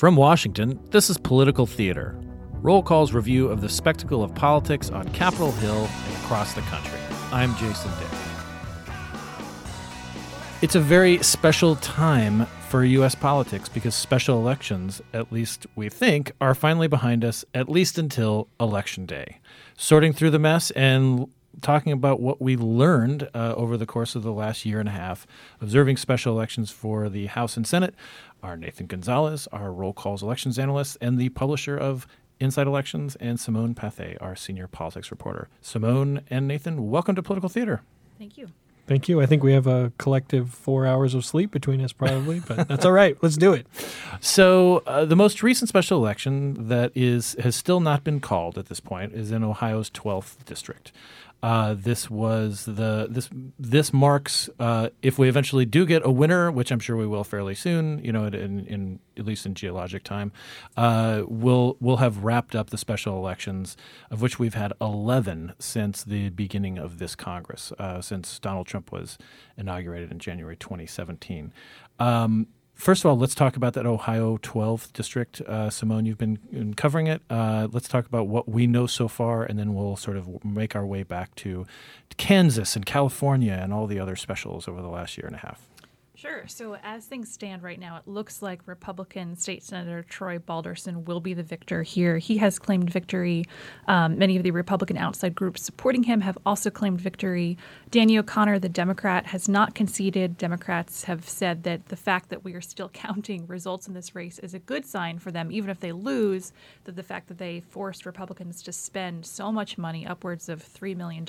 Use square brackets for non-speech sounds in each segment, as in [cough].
From Washington, this is Political Theater, Roll Call's review of the spectacle of politics on Capitol Hill and across the country. I'm Jason Dick. It's a very special time for U.S. politics because special elections, at least we think, are finally behind us, at least until Election Day. Sorting through the mess and talking about what we learned uh, over the course of the last year and a half, observing special elections for the House and Senate, are Nathan Gonzalez, our roll calls elections analyst, and the publisher of Inside Elections, and Simone Pathé, our senior politics reporter. Simone and Nathan, welcome to Political Theater. Thank you. Thank you. I think we have a collective four hours of sleep between us, probably, but that's all right. Let's do it. So, uh, the most recent special election that is has still not been called at this point is in Ohio's 12th district. Uh, this was the this this marks uh, if we eventually do get a winner, which I'm sure we will fairly soon. You know, in, in at least in geologic time, uh, we'll we'll have wrapped up the special elections, of which we've had 11 since the beginning of this Congress, uh, since Donald Trump was inaugurated in January 2017. Um, First of all, let's talk about that Ohio 12th district. Uh, Simone, you've been covering it. Uh, let's talk about what we know so far, and then we'll sort of make our way back to Kansas and California and all the other specials over the last year and a half. Sure. So, as things stand right now, it looks like Republican State Senator Troy Balderson will be the victor here. He has claimed victory. Um, many of the Republican outside groups supporting him have also claimed victory. Danny O'Connor, the Democrat, has not conceded. Democrats have said that the fact that we are still [laughs] counting results in this race is a good sign for them, even if they lose, that the fact that they forced Republicans to spend so much money, upwards of $3 million,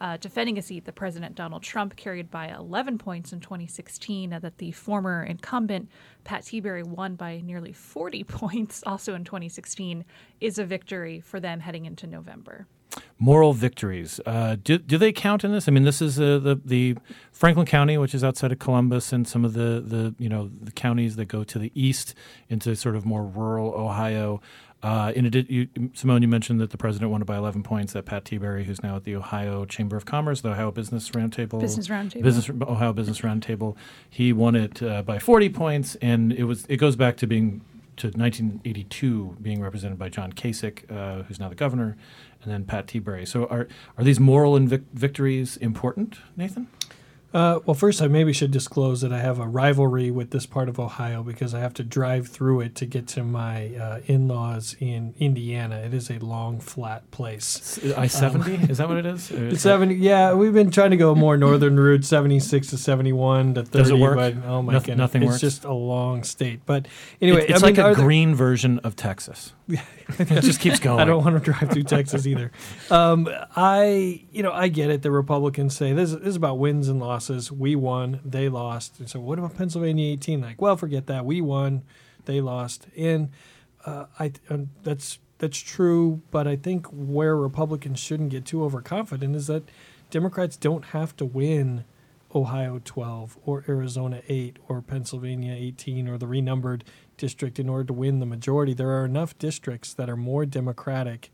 uh, defending a seat that President Donald Trump carried by 11 points in 2016, uh, that the former incumbent Pat Tiberi won by nearly 40 [laughs] points also in 2016, is a victory for them heading into November. Moral victories. Uh, do, do they count in this? I mean, this is uh, the the Franklin County, which is outside of Columbus, and some of the the you know the counties that go to the east into sort of more rural Ohio. Uh, in addition, you, Simone, you mentioned that the president won it by 11 points. That Pat Tiberi, who's now at the Ohio Chamber of Commerce, the Ohio Business Roundtable, Business Roundtable, Business Ohio Business Roundtable, he won it uh, by 40 points, and it was it goes back to being to 1982 being represented by John Kasich, uh, who's now the governor, and then Pat Tiberi. So are are these moral invic- victories important, Nathan? Uh, well, first, I maybe should disclose that I have a rivalry with this part of Ohio because I have to drive through it to get to my uh, in laws in Indiana. It is a long, flat place. I 70? Um, is that what it is? [laughs] 70, yeah. We've been trying to go a more northern route, 76 to 71 to 30. Does it work? But, oh, my no, goodness. Nothing works. it's works. just a long state. But anyway, it's, it's I like mean, a there, green version of Texas. [laughs] [laughs] it just keeps going. I don't want to drive through Texas either. Um, I, you know, I get it. The Republicans say this, this is about wins and losses. We won, they lost. And so, what about Pennsylvania 18? Like, well, forget that. We won, they lost. And uh, I, um, that's that's true. But I think where Republicans shouldn't get too overconfident is that Democrats don't have to win Ohio 12 or Arizona 8 or Pennsylvania 18 or the renumbered district in order to win the majority. There are enough districts that are more democratic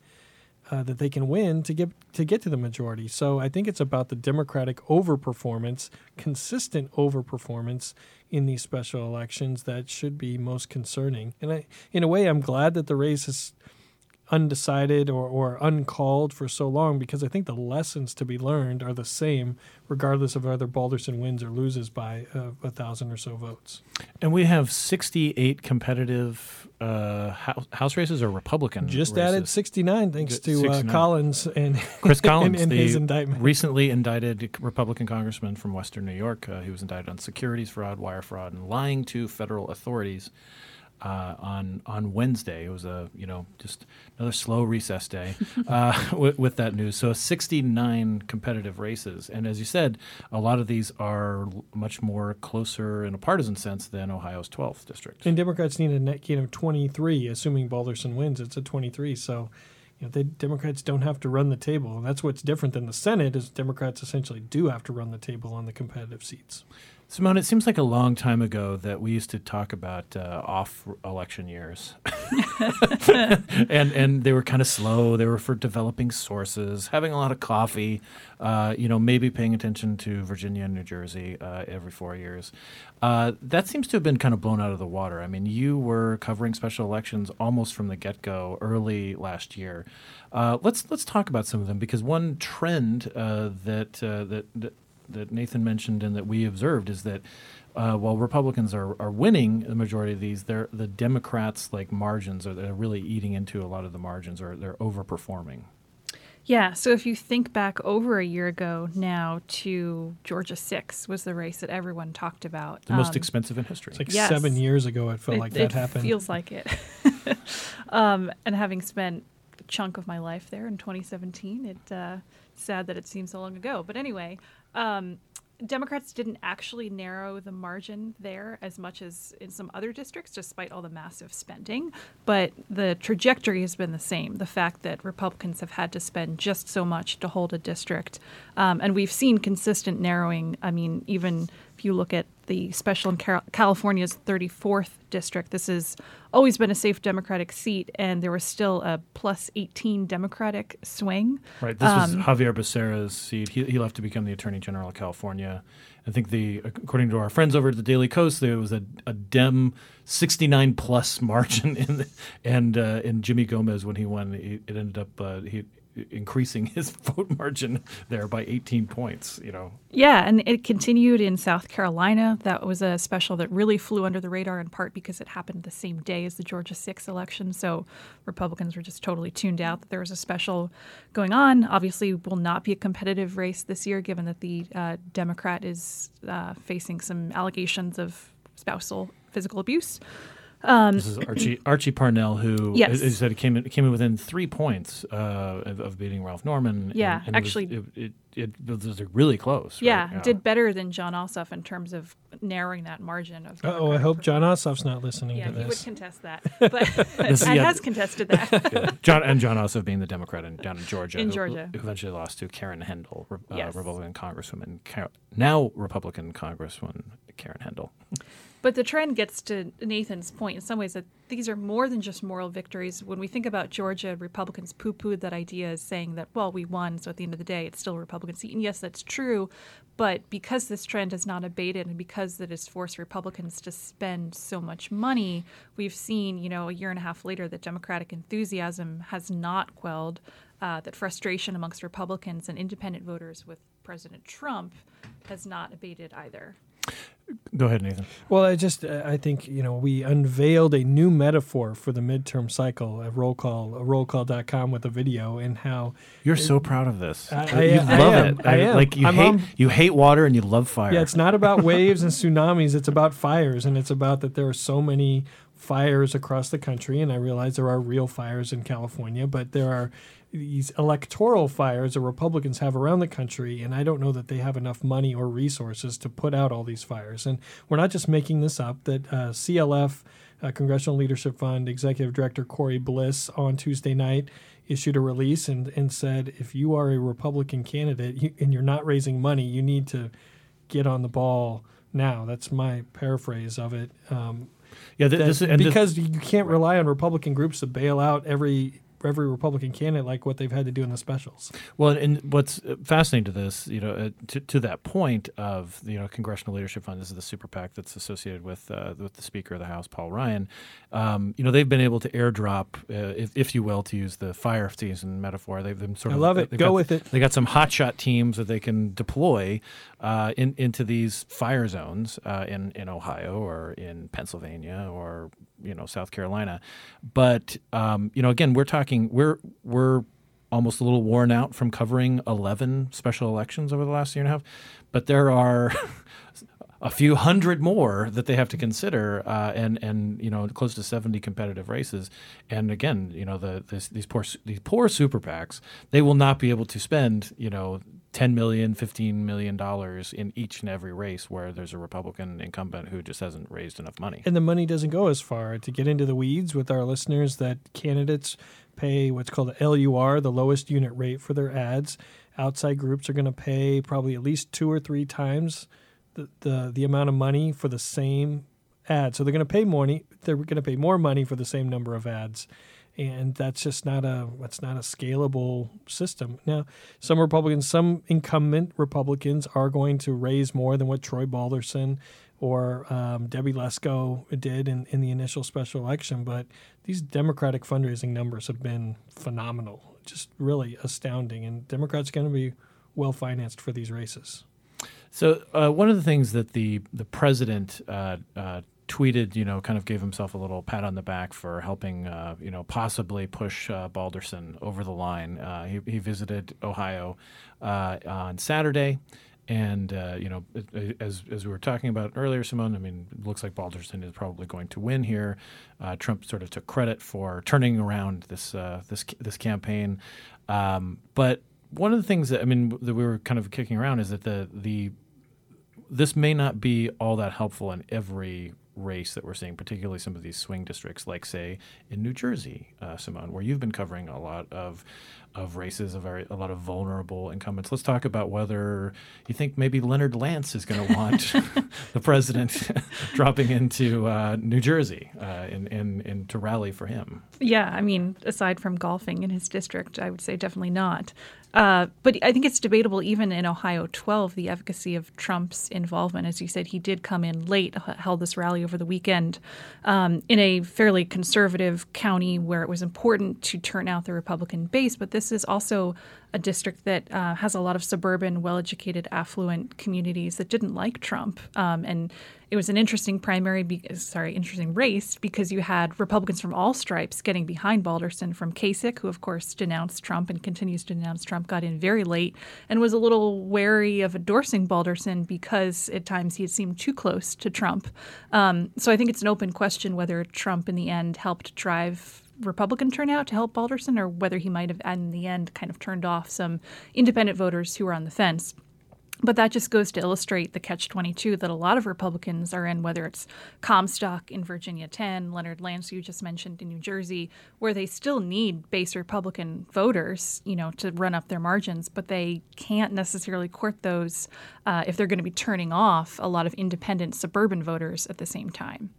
uh, that they can win to get to get to the majority. So I think it's about the democratic overperformance, consistent overperformance in these special elections that should be most concerning. And I, in a way, I'm glad that the race is undecided or, or uncalled for so long because I think the lessons to be learned are the same regardless of whether Balderson wins or loses by uh, a thousand or so votes. And we have 68 competitive uh, house, house, races or Republican Just races. added 69 thanks to 69. Uh, Collins and [laughs] Chris Collins, in, in the his indictment. recently indicted Republican congressman from Western New York. Uh, he was indicted on securities fraud, wire fraud, and lying to federal authorities uh, on on Wednesday. It was a you know just another slow recess day [laughs] uh, with, with, that news. So 69 competitive races, and as you said, a lot of these are much more closer in a partisan sense than Ohio's 12th district. And Democrats need a net gain of 23, assuming Balderson wins. It's a 23. So you know, they, Democrats don't have to run the table, and that's what's different than the Senate. Is Democrats essentially do have to run the table on the competitive seats. Simone, it seems like a long time ago that we used to talk about uh, off election years. [laughs] and and they were kind of slow. They were for developing sources, having a lot of coffee, uh, you know, maybe paying attention to Virginia and New Jersey uh, every four years. Uh, that seems to have been kind of blown out of the water. I mean, you were covering special elections almost from the get go early last year. Uh, let's let's talk about some of them because one trend uh, that, that that that Nathan mentioned and that we observed is that uh, while Republicans are, are winning the majority of these, they're, the Democrats' like margins are they're really eating into a lot of the margins, or they're overperforming. Yeah. So if you think back over a year ago now to Georgia six was the race that everyone talked about. The most um, expensive in history. It's like yes. seven years ago. It felt it, like that it happened. It feels like it. [laughs] um, and having spent a chunk of my life there in 2017, it uh, sad that it seems so long ago. But anyway, um, Democrats didn't actually narrow the margin there as much as in some other districts, despite all the massive spending. But the trajectory has been the same. The fact that Republicans have had to spend just so much to hold a district. Um, and we've seen consistent narrowing. I mean, even if you look at the special in California's 34th district, this has always been a safe Democratic seat, and there was still a plus 18 Democratic swing. Right. This um, was Xavier Becerra's seat. He, he left to become the Attorney General of California. I think the according to our friends over at the Daily Kos, there was a, a Dem 69 plus [laughs] margin in the, and uh, in Jimmy Gomez when he won, it ended up uh, he increasing [laughs] his vote margin there by 18 points, you know. Yeah, and it continued in South Carolina. That was a special that really flew under the radar in part because it happened the same day as the Georgia 6 election. So Republicans were just totally tuned out that there was a special going on. Obviously, will not be a competitive race this year given that the uh, Democrat is uh, facing some allegations of spousal physical abuse. Um, this is Archie Archie Parnell, who yes. he said it came in, came in within three points uh, of, of, beating Ralph Norman. Yeah, and, and actually, it was, it, it, it, was really close. Yeah, right? yeah, did better than Jon Ossoff in terms of narrowing that margin of. Oh, I hope Jon Ossoff's not listening yeah, to this. he would contest that, [laughs] but [laughs] this, yeah, has contested that. [laughs] yeah. John and Jon Ossoff being the Democrat in, down in Georgia, in who, Georgia, who eventually lost to Karen Handel, uh, yes. Republican Congresswoman, now Republican Congresswoman Karen Handel. But the trend gets to Nathan's point in some ways that these are more than just moral victories. When we think about Georgia, Republicans poo pooed that idea saying that, well, we won, so at the end of the day, it's still a Republican seat. And yes, that's true. But because this trend has not abated and because it has forced Republicans to spend so much money, we've seen, you know, a year and a half later that Democratic enthusiasm has not quelled, uh, that frustration amongst Republicans and independent voters with President Trump has not abated either. Go ahead, Nathan. Well, I just uh, I think you know we unveiled a new metaphor for the midterm cycle at roll call, rollcall.com with a video and how you're it, so proud of this. I, I, you I love am, it. I, am. Like you I'm hate you hate water and you love fire. Yeah, it's not about waves and tsunamis. It's about fires, and it's about that there are so many fires across the country. And I realize there are real fires in California, but there are these electoral fires the Republicans have around the country, and I don't know that they have enough money or resources to put out all these fires. And we're not just making this up. That uh, CLF, uh, Congressional Leadership Fund Executive Director Corey Bliss on Tuesday night issued a release and, and said, if you are a Republican candidate you, and you're not raising money, you need to get on the ball now. That's my paraphrase of it. Um, yeah, th- this, because this, you can't rely on Republican groups to bail out every every Republican candidate like what they've had to do in the specials. Well, and what's fascinating to this, you know, uh, to, to that point of you know Congressional Leadership Fund, this is the super PAC that's associated with uh, with the Speaker of the House, Paul Ryan. Um, you know, they've been able to airdrop, uh, if, if, you will, to use the fire season metaphor. They've been sort of. I love it. Go got, with it. They got some hotshot teams that they can deploy uh, in, into these fire zones uh, in in Ohio or in Pennsylvania or you know South Carolina. But um, you know, again, we're talking we're we're almost a little worn out from covering 11 special elections over the last year and a half. But there are [laughs] a few hundred more that they have to consider, uh, and and you know close to seventy competitive races. And again, you know the this, these poor these poor super PACs, they will not be able to spend you know 10 million, 15 million dollars in each and every race where there's a Republican incumbent who just hasn't raised enough money. And the money doesn't go as far. To get into the weeds with our listeners, that candidates pay what's called the LUR, the lowest unit rate for their ads. Outside groups are going to pay probably at least two or three times the, the, the amount of money for the same ad. So they're going to pay money. They're going to pay more money for the same number of ads and that's just not a that's not a scalable system. Now, some Republicans, some incumbent Republicans are going to raise more than what Troy Balderson or um, Debbie Lesko did in, in the initial special election, but these Democratic fundraising numbers have been phenomenal, just really astounding, and Democrats are going to be well financed for these races. So uh, one of the things that the the president uh, uh, tweeted, you know, kind of gave himself a little pat on the back for helping, uh, you know, possibly push uh, Balderson over the line. Uh, he, he, visited Ohio uh, on Saturday. And uh, you know, as as we were talking about earlier, Simone, I mean, it looks like Balderson is probably going to win here. Uh, Trump sort of took credit for turning around this this this campaign, um, but one of the things that I mean that we were kind of kicking around is that the the this may not be all that helpful in every race that we're seeing, particularly some of these swing districts, like say in New Jersey, uh, Simone, where you've been covering a lot of of races, a very a lot of vulnerable incumbents. Let's talk about whether you think maybe Leonard Lance is going to want [laughs] the president [laughs] dropping into uh, New Jersey uh, in, to rally for him. Yeah, I mean, aside from golfing in his district, I would say definitely not. Uh, but I think it's debatable, even in Ohio 12, the efficacy of Trump's involvement. As you said, he did come in late, held this rally over the weekend um, in a fairly conservative county where it was important to turn out the Republican base. But this is also a district that uh, has a lot of suburban, well educated, affluent communities that didn't like Trump. Um, and it was an interesting primary, be- sorry, interesting race because you had Republicans from all stripes getting behind Balderson from Kasich, who of course denounced Trump and continues to denounce Trump, got in very late and was a little wary of endorsing Balderson because at times he had seemed too close to Trump. Um, so I think it's an open question whether Trump in the end helped drive Republican turnout to help Balderson or whether he might have, in the end, kind of turned off some independent voters who were on the fence. But that just goes to illustrate the catch 22 that a lot of Republicans are in, whether it's Comstock in Virginia 10, Leonard Lance, you just mentioned in New Jersey, where they still need base Republican voters, you know, to run up their margins, but they can't necessarily court those uh, if they're going to be turning off a lot of independent suburban voters at the same time.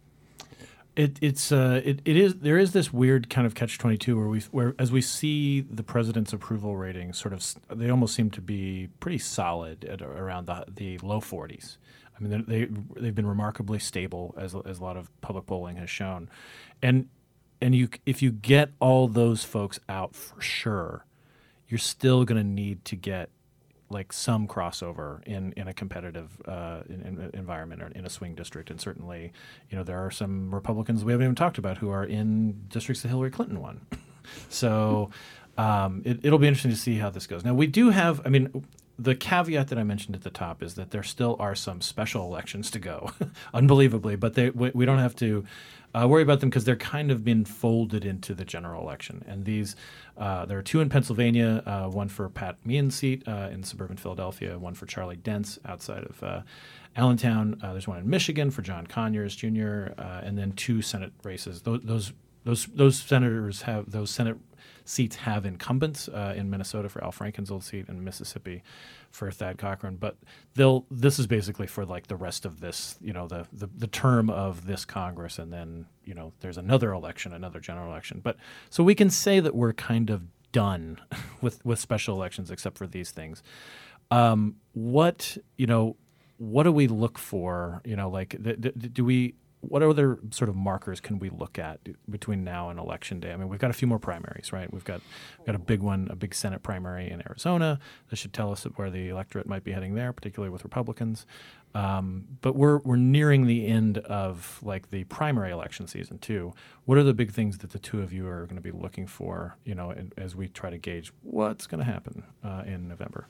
It, it's uh, it, it is there is this weird kind of catch twenty two where we where as we see the president's approval ratings sort of they almost seem to be pretty solid at around the the low forties. I mean they they've been remarkably stable as as a lot of public polling has shown, and and you if you get all those folks out for sure, you're still going to need to get like some crossover in, in a competitive uh, in, in environment or in a swing district. And certainly, you know, there are some Republicans we haven't even talked about who are in districts that Hillary Clinton won. [laughs] so um, it, it'll be interesting to see how this goes. Now, we do have, I mean, the caveat that I mentioned at the top is that there still are some special elections to go, [laughs] unbelievably, but they, we, we don't have to uh, worry about them because they're kind of been folded into the general election. And these, uh, there are two in Pennsylvania, uh, one for Pat Meehan's seat uh, in suburban Philadelphia, one for Charlie Dent's outside of uh, Allentown. Uh, there's one in Michigan for John Conyers Jr., and then two Senate races. Those, those those those senators have those Senate seats have incumbents uh, in Minnesota for Al Franken's old seat and Mississippi for Thad Cochran. But they'll this is basically for like the rest of this, you know, the, the the term of this Congress, and then you know there's another election, another general election. But so we can say that we're kind of done [laughs] with with special elections, except for these things. Um, what you know, what do we look for? You know, like do we what other sort of markers can we look at between now and election day? I mean, we've got a few more primaries, right? We've got we've got a big one, a big Senate primary in Arizona. That should tell us where the electorate might be heading there, particularly with Republicans. Um, but we're we're nearing the end of like the primary election season too. What are the big things that the two of you are going to be looking for? You know, as we try to gauge what's going to happen uh, in November.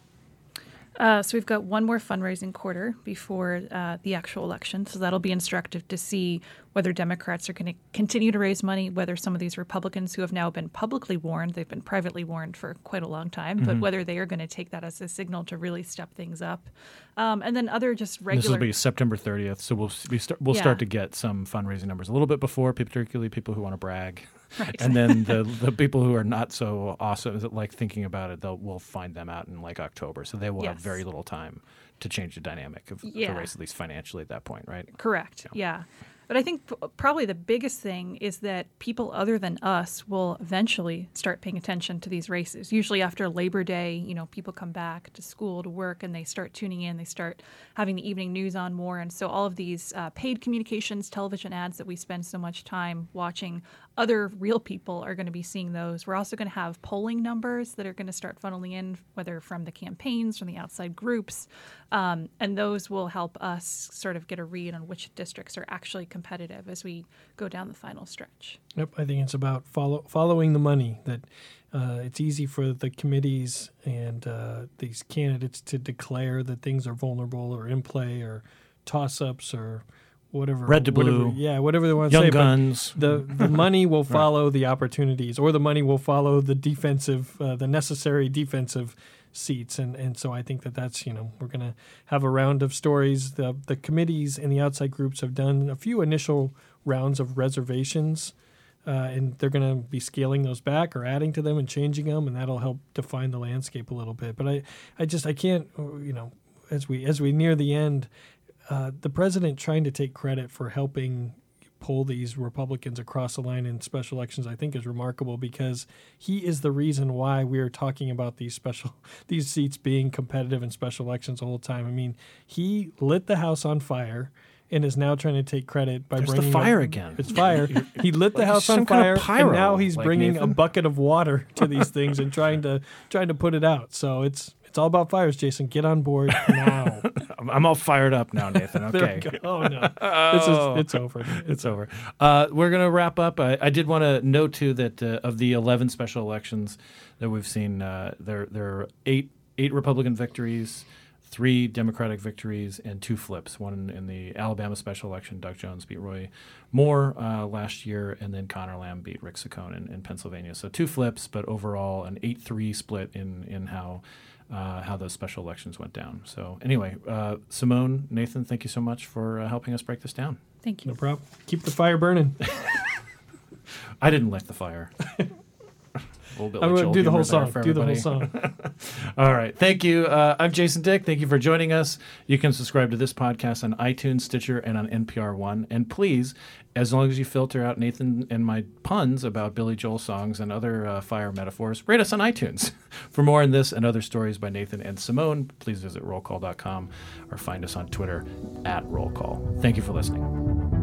Uh, so we've got one more fundraising quarter before uh, the actual election. So that'll be instructive to see whether Democrats are going to continue to raise money, whether some of these Republicans who have now been publicly warned, they've been privately warned for quite a long time, but whether they are going to take that as a signal to really step things up. Um, and then other just regular. This will be September 30th, so we'll we start, we'll Yeah. start to get some fundraising numbers a little bit before, particularly people who want to brag, [laughs] Right. and then the the people who are not so awesome, like thinking about it, they'll we'll find them out in like October, so they will have very little time to change the dynamic of Yeah. the race, at least financially at that point, right? Correct. Yeah. But I think p- probably the biggest thing is that people other than us will eventually start paying attention to these races. Usually after Labor Day, you know, people come back to school, to work, and they start tuning in. They start having the evening news on more. And so all of these uh, paid communications, television ads that we spend so much time watching, other real people are going to be seeing those. We're also going to have polling numbers that are going to start funneling in, whether from the campaigns, from the outside groups. Um, and those will help us sort of get a read on which districts are actually competitive as we go down the final stretch. Yep, I think it's about follow, following the money. That uh, it's easy for the committees and uh, these candidates to declare that things are vulnerable or in play or toss-ups or whatever. Red to whatever- blue. Yeah, whatever they want to Young say. but guns. the the [laughs] money will follow the opportunities, or the money will follow the defensive, uh, the necessary defensive seats, and and so I think that that's you know we're gonna have a round of stories. The the committees and the outside groups have done a few initial rounds of reservations. Uh, and they're going to be scaling those back or adding to them and changing them, and that'll help define the landscape a little bit. But I, I just I can't, you know, as we as we near the end, uh, the president trying to take credit for helping pull these Republicans across the line in special elections, I think is remarkable because he is the reason why we are talking about these special [laughs] these seats being competitive in special elections the whole time. I mean, he lit the House on fire. And is now trying to take credit by There's the fire up- again. It's fire. [laughs] He lit the Like house on kind of fire, and now he's like bringing a bucket of water to these [laughs] things and trying to trying to put it out. So it's all about fires, Jason. Get on board [laughs] now. I'm, all fired up now, Nathan. [laughs] Okay. Oh no, is it's over. it's over. Uh, we're going to wrap up. I, I did want to note too that uh, of the 11 special elections that we've seen, uh, there there are eight eight Republican victories, three Democratic victories, and two flips. One in the Alabama special election, Doug Jones beat Roy Moore uh, last year, and then Connor Lamb beat Rick Saccone in, in Pennsylvania. So two flips, but overall an eight three split in in how. Uh, how those special elections went down. So, anyway, uh, Simone, Nathan, thank you so much for uh, helping us break this down. Thank you. No problem. Keep the fire burning. [laughs] I didn't light the fire. [laughs] Old Billy I'm going Joel to do the whole song. Do the whole song. [laughs] All right. Thank you. Uh, I'm Jason Dick. Thank you for joining us. You can subscribe to this podcast on iTunes, Stitcher, and on NPR One. And please, as long as you filter out Nathan and my puns about Billy Joel songs and other uh, fire metaphors, rate us on iTunes. [laughs] for more on this and other stories by Nathan and Simone, please visit rollcall.com or find us on Twitter at rollcall. Thank you for listening.